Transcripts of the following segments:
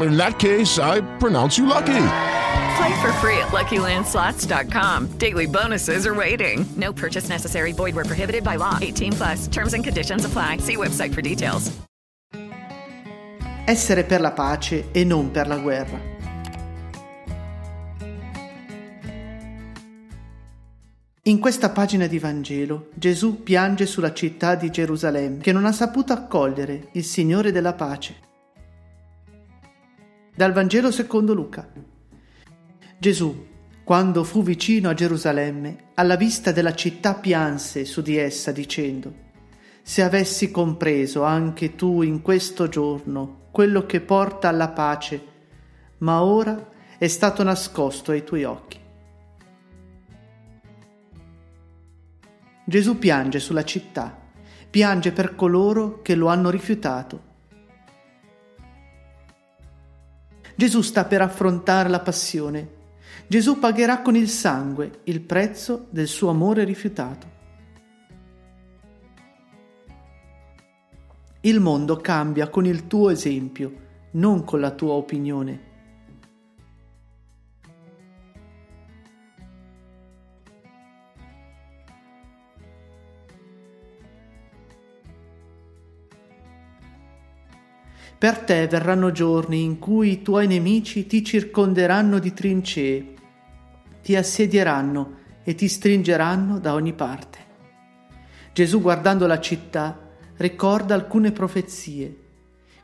In that case, I pronounce you lucky. Play for free at LuckyLandSlots.com. Daily bonuses are waiting. No purchase necessary. Void where prohibited by law. 18 plus. Terms and conditions apply. See website for details. Essere per la pace e non per la guerra. In questa pagina di Vangelo Gesù piange sulla città di Gerusalemme che non ha saputo accogliere il Signore della pace. Dal Vangelo secondo Luca. Gesù, quando fu vicino a Gerusalemme, alla vista della città pianse su di essa dicendo, Se avessi compreso anche tu in questo giorno quello che porta alla pace, ma ora è stato nascosto ai tuoi occhi. Gesù piange sulla città, piange per coloro che lo hanno rifiutato. Gesù sta per affrontare la passione. Gesù pagherà con il sangue il prezzo del suo amore rifiutato. Il mondo cambia con il tuo esempio, non con la tua opinione. Per te verranno giorni in cui i tuoi nemici ti circonderanno di trincee, ti assedieranno e ti stringeranno da ogni parte. Gesù guardando la città ricorda alcune profezie.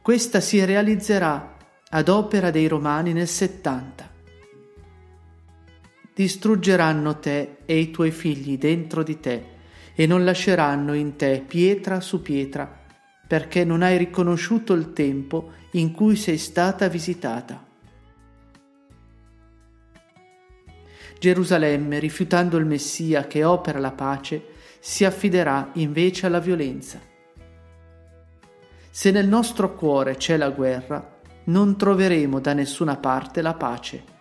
Questa si realizzerà ad opera dei Romani nel 70. Distruggeranno te e i tuoi figli dentro di te e non lasceranno in te pietra su pietra perché non hai riconosciuto il tempo in cui sei stata visitata. Gerusalemme, rifiutando il Messia che opera la pace, si affiderà invece alla violenza. Se nel nostro cuore c'è la guerra, non troveremo da nessuna parte la pace.